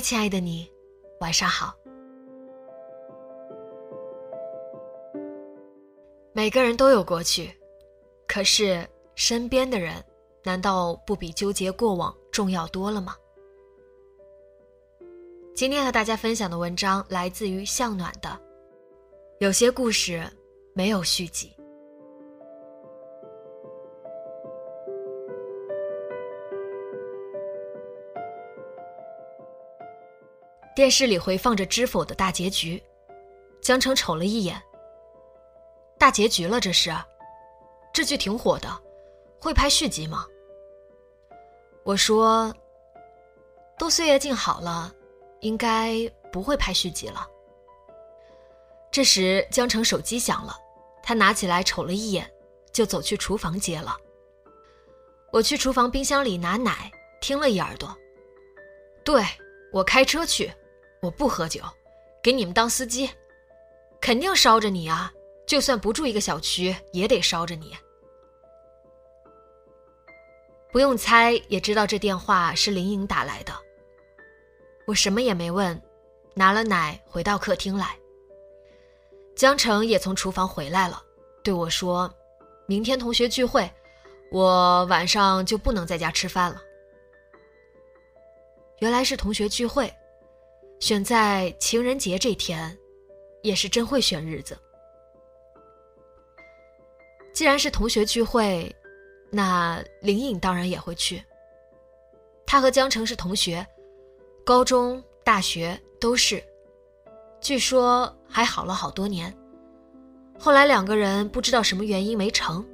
亲爱的你，晚上好。每个人都有过去，可是身边的人，难道不比纠结过往重要多了吗？今天和大家分享的文章来自于向暖的，有些故事没有续集。电视里回放着《知否》的大结局，江澄瞅了一眼。大结局了，这是，这剧挺火的，会拍续集吗？我说，都岁月静好了，应该不会拍续集了。这时，江澄手机响了，他拿起来瞅了一眼，就走去厨房接了。我去厨房冰箱里拿奶，听了一耳朵。对，我开车去。我不喝酒，给你们当司机，肯定捎着你啊！就算不住一个小区，也得捎着你。不用猜，也知道这电话是林颖打来的。我什么也没问，拿了奶回到客厅来。江城也从厨房回来了，对我说：“明天同学聚会，我晚上就不能在家吃饭了。”原来是同学聚会。选在情人节这天，也是真会选日子。既然是同学聚会，那林颖当然也会去。他和江澄是同学，高中、大学都是，据说还好了好多年。后来两个人不知道什么原因没成，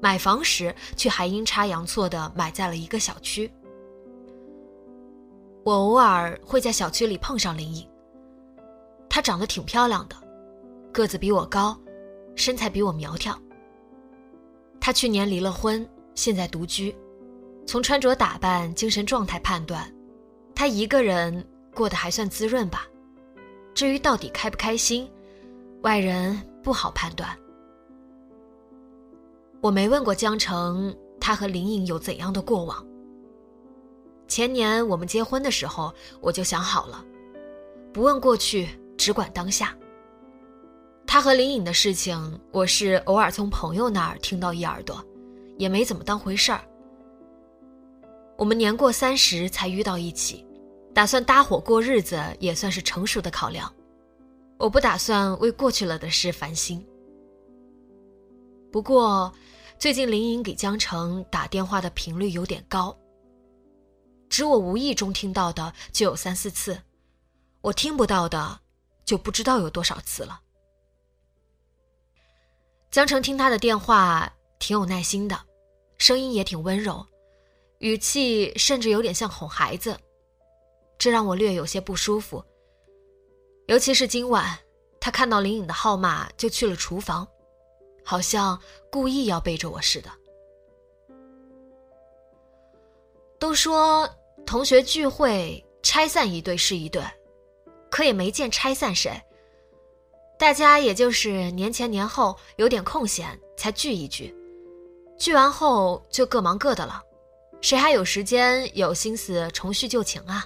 买房时却还阴差阳错的买在了一个小区。我偶尔会在小区里碰上林颖。她长得挺漂亮的，个子比我高，身材比我苗条。她去年离了婚，现在独居。从穿着打扮、精神状态判断，她一个人过得还算滋润吧。至于到底开不开心，外人不好判断。我没问过江澄，他和林颖有怎样的过往。前年我们结婚的时候，我就想好了，不问过去，只管当下。他和林颖的事情，我是偶尔从朋友那儿听到一耳朵，也没怎么当回事儿。我们年过三十才遇到一起，打算搭伙过日子，也算是成熟的考量。我不打算为过去了的事烦心。不过，最近林颖给江澄打电话的频率有点高。只我无意中听到的就有三四次，我听不到的就不知道有多少次了。江澄听他的电话挺有耐心的，声音也挺温柔，语气甚至有点像哄孩子，这让我略有些不舒服。尤其是今晚，他看到林颖的号码就去了厨房，好像故意要背着我似的。都说。同学聚会拆散一对是一对，可也没见拆散谁。大家也就是年前年后有点空闲才聚一聚，聚完后就各忙各的了，谁还有时间有心思重叙旧情啊？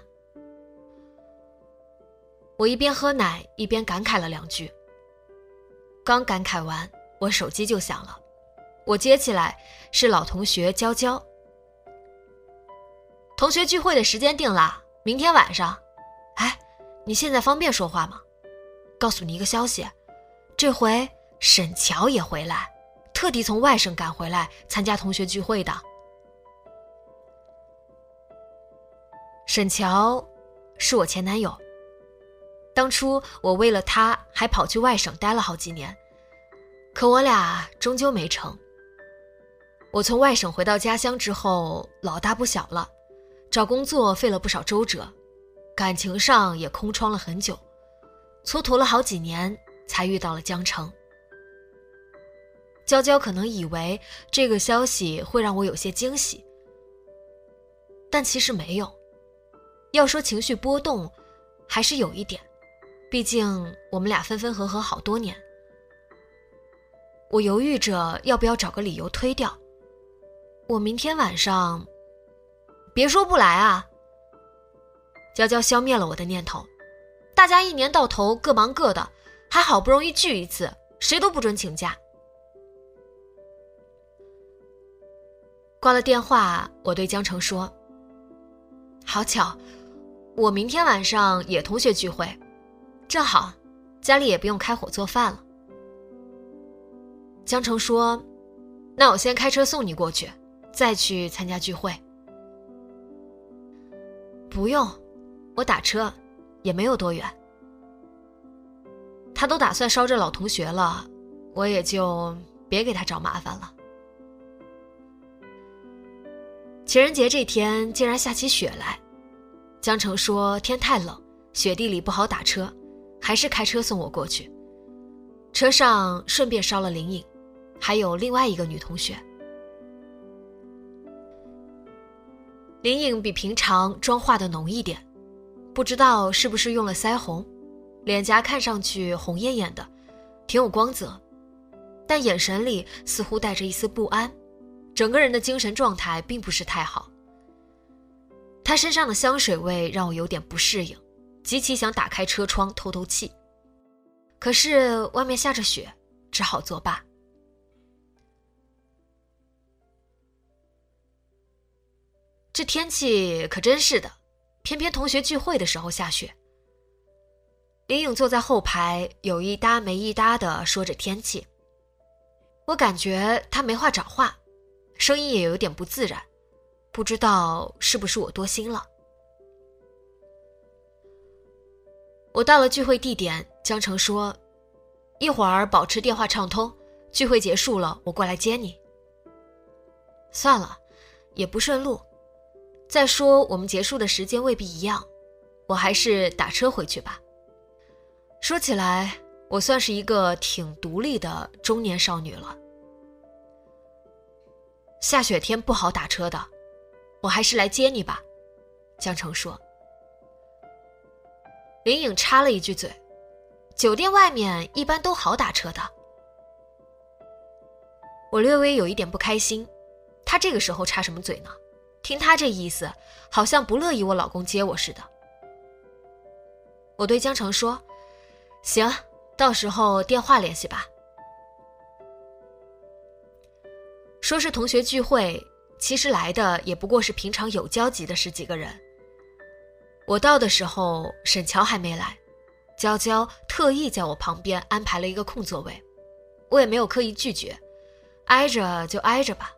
我一边喝奶一边感慨了两句。刚感慨完，我手机就响了，我接起来是老同学娇娇。同学聚会的时间定了，明天晚上，哎你现在方便说话吗？告诉你一个消息，这回沈乔也回来，特地从外省赶回来参加同学聚会的。沈乔，是我前男友。当初我为了他还跑去外省待了好几年，可我俩终究没成。我从外省回到家乡之后，老大不小了，找工作费了不少周折，感情上也空窗了很久，蹉跎了好几年才遇到了江城。娇娇可能以为这个消息会让我有些惊喜，但其实没有。要说情绪波动，还是有一点，毕竟我们俩分分合合好多年。我犹豫着要不要找个理由推掉。我明天晚上，别说不来啊。娇娇消灭了我的念头，大家一年到头各忙各的，还好不容易聚一次，谁都不准请假。挂了电话，我对江城说：“好巧，我明天晚上也同学聚会，正好，家里也不用开火做饭了。”江城说：“那我先开车送你过去。”再去参加聚会，不用，我打车，也没有多远。他都打算捎着老同学了，我也就别给他找麻烦了。情人节这天竟然下起雪来，江城说天太冷，雪地里不好打车，还是开车送我过去。车上顺便捎了林颖，还有另外一个女同学。林颖比平常妆化的浓一点，不知道是不是用了腮红，脸颊看上去红艳艳的，挺有光泽，但眼神里似乎带着一丝不安，整个人的精神状态并不是太好。她身上的香水味让我有点不适应，极其想打开车窗透透气，可是外面下着雪，只好作罢。这天气可真是的，偏偏同学聚会的时候下雪。林颖坐在后排，有一搭没一搭的说着天气。我感觉他没话找话，声音也有点不自然，不知道是不是我多心了。我到了聚会地点，江城说：“一会儿保持电话畅通，聚会结束了我过来接你。”算了，也不顺路。再说，我们结束的时间未必一样，我还是打车回去吧。说起来，我算是一个挺独立的中年少女了。下雪天不好打车的，我还是来接你吧。”江城说。林颖插了一句嘴：“酒店外面一般都好打车的。”我略微有一点不开心，他这个时候插什么嘴呢？听他这意思，好像不乐意我老公接我似的。我对江城说：“行，到时候电话联系吧。”说是同学聚会，其实来的也不过是平常有交集的十几个人。我到的时候，沈乔还没来，娇娇特意在我旁边安排了一个空座位，我也没有刻意拒绝，挨着就挨着吧，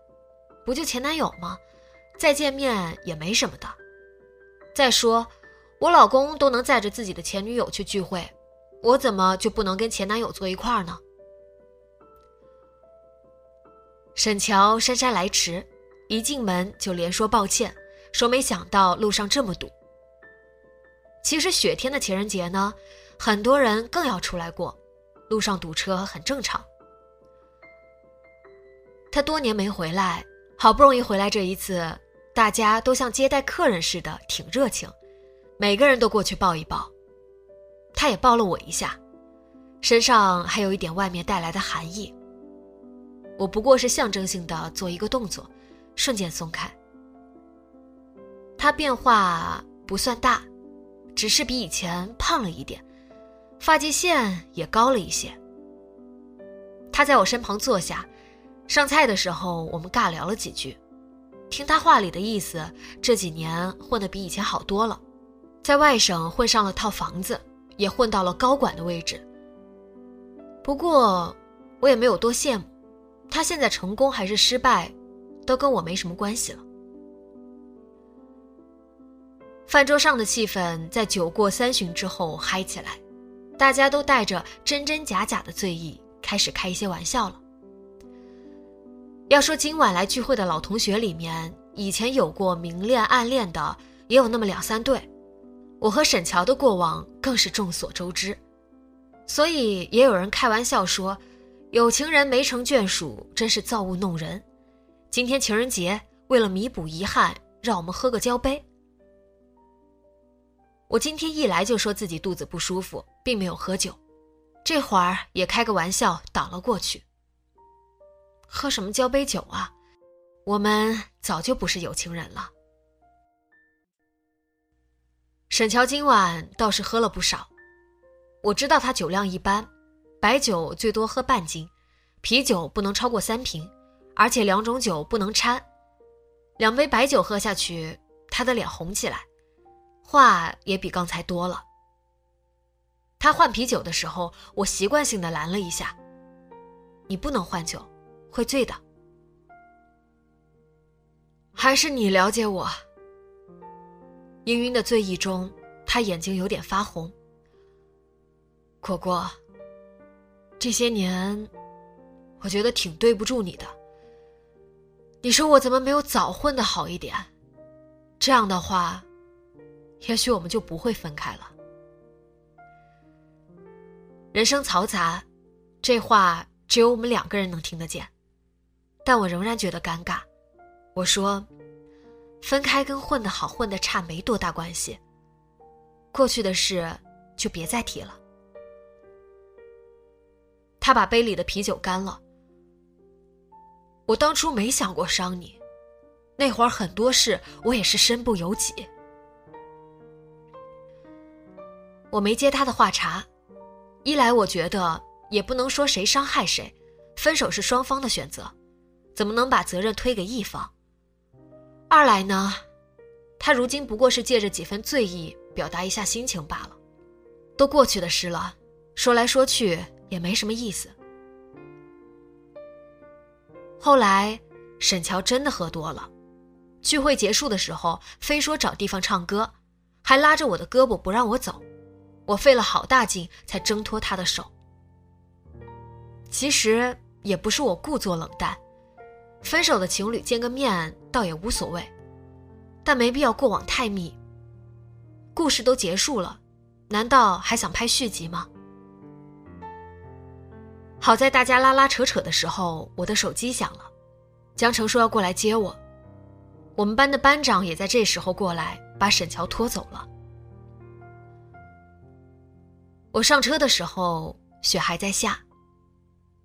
不就前男友吗？再见面也没什么的。再说，我老公都能载着自己的前女友去聚会，我怎么就不能跟前男友坐一块儿呢？沈乔姗姗来迟，一进门就连说抱歉，说没想到路上这么堵。其实雪天的情人节呢，很多人更要出来过，路上堵车很正常。他多年没回来，好不容易回来这一次。大家都像接待客人似的，挺热情，每个人都过去抱一抱，他也抱了我一下，身上还有一点外面带来的寒意。我不过是象征性的做一个动作，瞬间松开。他变化不算大，只是比以前胖了一点，发际线也高了一些。他在我身旁坐下，上菜的时候我们尬聊了几句。听他话里的意思，这几年混得比以前好多了，在外省混上了套房子，也混到了高管的位置。不过，我也没有多羡慕，他现在成功还是失败，都跟我没什么关系了。饭桌上的气氛在酒过三巡之后嗨起来，大家都带着真真假假的醉意，开始开一些玩笑了。要说今晚来聚会的老同学里面，以前有过明恋暗恋的，也有那么两三对。我和沈乔的过往更是众所周知，所以也有人开玩笑说：“有情人没成眷属，真是造物弄人。”今天情人节，为了弥补遗憾，让我们喝个交杯。我今天一来就说自己肚子不舒服，并没有喝酒，这会儿也开个玩笑挡了过去。喝什么交杯酒啊？我们早就不是有情人了。沈乔今晚倒是喝了不少，我知道他酒量一般，白酒最多喝半斤，啤酒不能超过三瓶，而且两种酒不能掺。两杯白酒喝下去，他的脸红起来。话也比刚才多了。他换啤酒的时候，我习惯性的拦了一下：“你不能换酒，会醉的。”还是你了解我。氤氲的醉意中，他眼睛有点发红。果果，这些年，我觉得挺对不住你的。你说我怎么没有早混的好一点？这样的话。也许我们就不会分开了。人生嘈杂，这话只有我们两个人能听得见，但我仍然觉得尴尬。我说：“分开跟混得好、混得差没多大关系。过去的事就别再提了。”他把杯里的啤酒干了。我当初没想过伤你，那会儿很多事我也是身不由己。我没接他的话茬，一来我觉得也不能说谁伤害谁，分手是双方的选择，怎么能把责任推给一方？二来呢，他如今不过是借着几分醉意表达一下心情罢了，都过去的事了，说来说去也没什么意思。后来沈乔真的喝多了，聚会结束的时候非说找地方唱歌，还拉着我的胳膊不让我走。我费了好大劲才挣脱他的手。其实也不是我故作冷淡，分手的情侣见个面倒也无所谓，但没必要过往太密。故事都结束了，难道还想拍续集吗？好在大家拉拉扯扯的时候，我的手机响了，江城说要过来接我，我们班的班长也在这时候过来把沈乔拖走了。我上车的时候，雪还在下。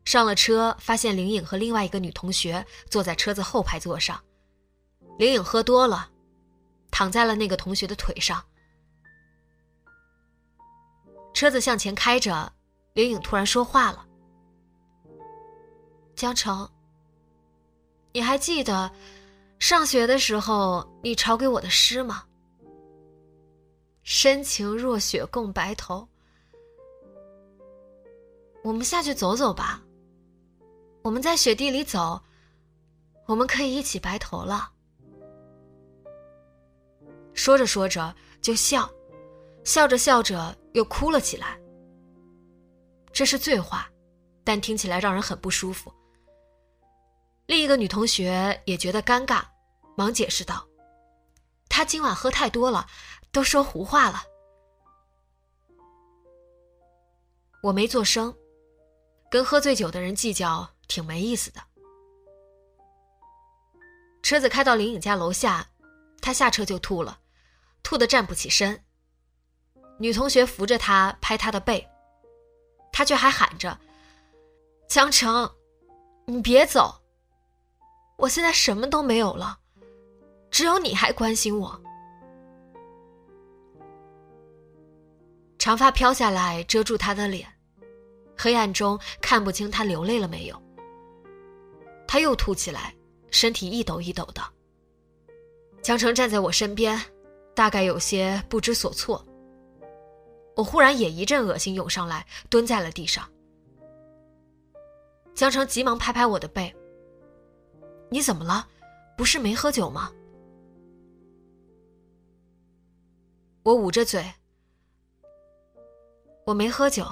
上了车，发现林颖和另外一个女同学坐在车子后排座上。林颖喝多了，躺在了那个同学的腿上。车子向前开着，林颖突然说话了：“江城，你还记得上学的时候你抄给我的诗吗？深情若雪共白头。”我们下去走走吧。我们在雪地里走，我们可以一起白头了。说着说着就笑，笑着笑着又哭了起来。这是醉话，但听起来让人很不舒服。另一个女同学也觉得尴尬，忙解释道：“她今晚喝太多了，都说胡话了。”我没做声。跟喝醉酒的人计较挺没意思的。车子开到林颖家楼下，他下车就吐了，吐得站不起身。女同学扶着他拍他的背，他却还喊着：“江城，你别走，我现在什么都没有了，只有你还关心我。”长发飘下来遮住他的脸。黑暗中看不清他流泪了没有。他又吐起来，身体一抖一抖的。江城站在我身边，大概有些不知所措。我忽然也一阵恶心涌上来，蹲在了地上。江城急忙拍拍我的背：“你怎么了？不是没喝酒吗？”我捂着嘴：“我没喝酒，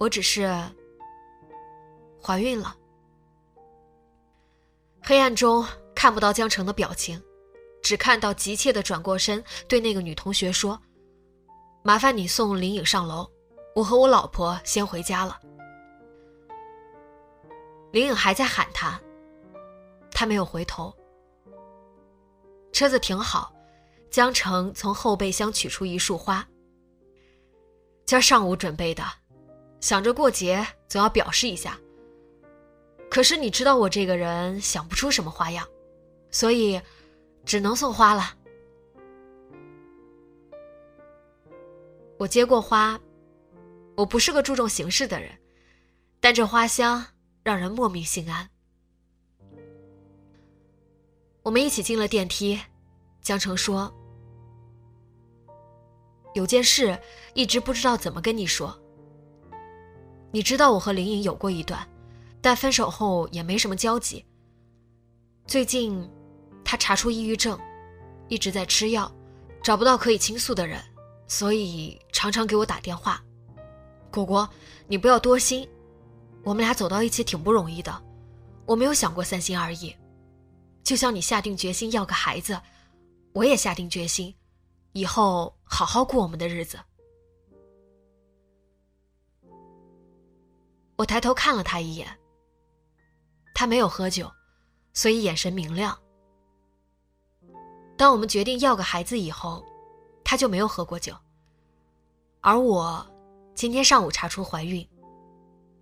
我只是怀孕了。”黑暗中看不到江城的表情，只看到急切的转过身对那个女同学说：“麻烦你送林颖上楼，我和我老婆先回家了。”林颖还在喊他，他没有回头。车子停好，江城从后备箱取出一束花。今儿上午准备的，想着过节总要表示一下。可是你知道我这个人想不出什么花样，所以只能送花了。我接过花，我不是个注重形式的人，但这花香让人莫名心安。我们一起进了电梯，江城说：“有件事一直不知道怎么跟你说。你知道我和林颖有过一段。”但分手后也没什么交集。最近，他查出抑郁症，一直在吃药，找不到可以倾诉的人，所以常常给我打电话。果果，你不要多心，我们俩走到一起挺不容易的，我没有想过三心二意。就像你下定决心要个孩子，我也下定决心，以后好好过我们的日子。我抬头看了他一眼。他没有喝酒，所以眼神明亮。当我们决定要个孩子以后，他就没有喝过酒。而我今天上午查出怀孕，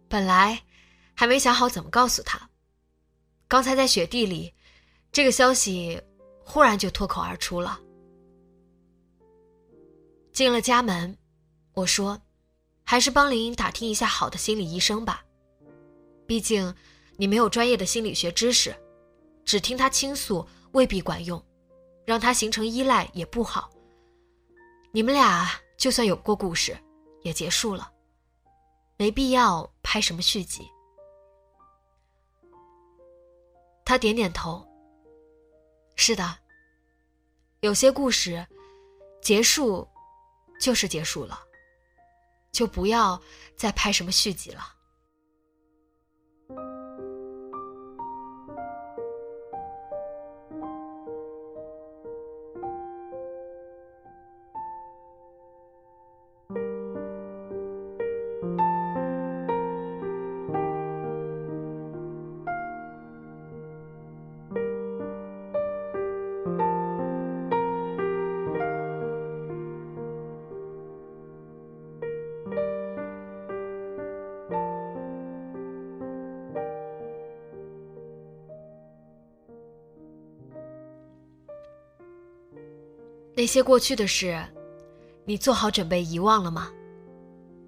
本来还没想好怎么告诉他，刚才在雪地里，这个消息忽然就脱口而出了。进了家门，我说：“还是帮林打听一下好的心理医生吧，毕竟。”你没有专业的心理学知识，只听他倾诉未必管用，让他形成依赖也不好。你们俩就算有过故事，也结束了，没必要拍什么续集。他点点头。是的，有些故事结束就是结束了，就不要再拍什么续集了。那些过去的事，你做好准备遗忘了吗？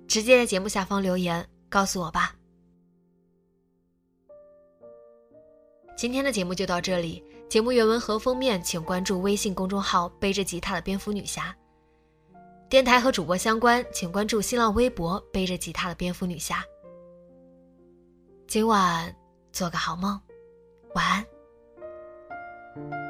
直接在节目下方留言告诉我吧。今天的节目就到这里，节目原文和封面请关注微信公众号“背着吉他的蝙蝠女侠”。电台和主播相关，请关注新浪微博“背着吉他的蝙蝠女侠”。今晚做个好梦，晚安。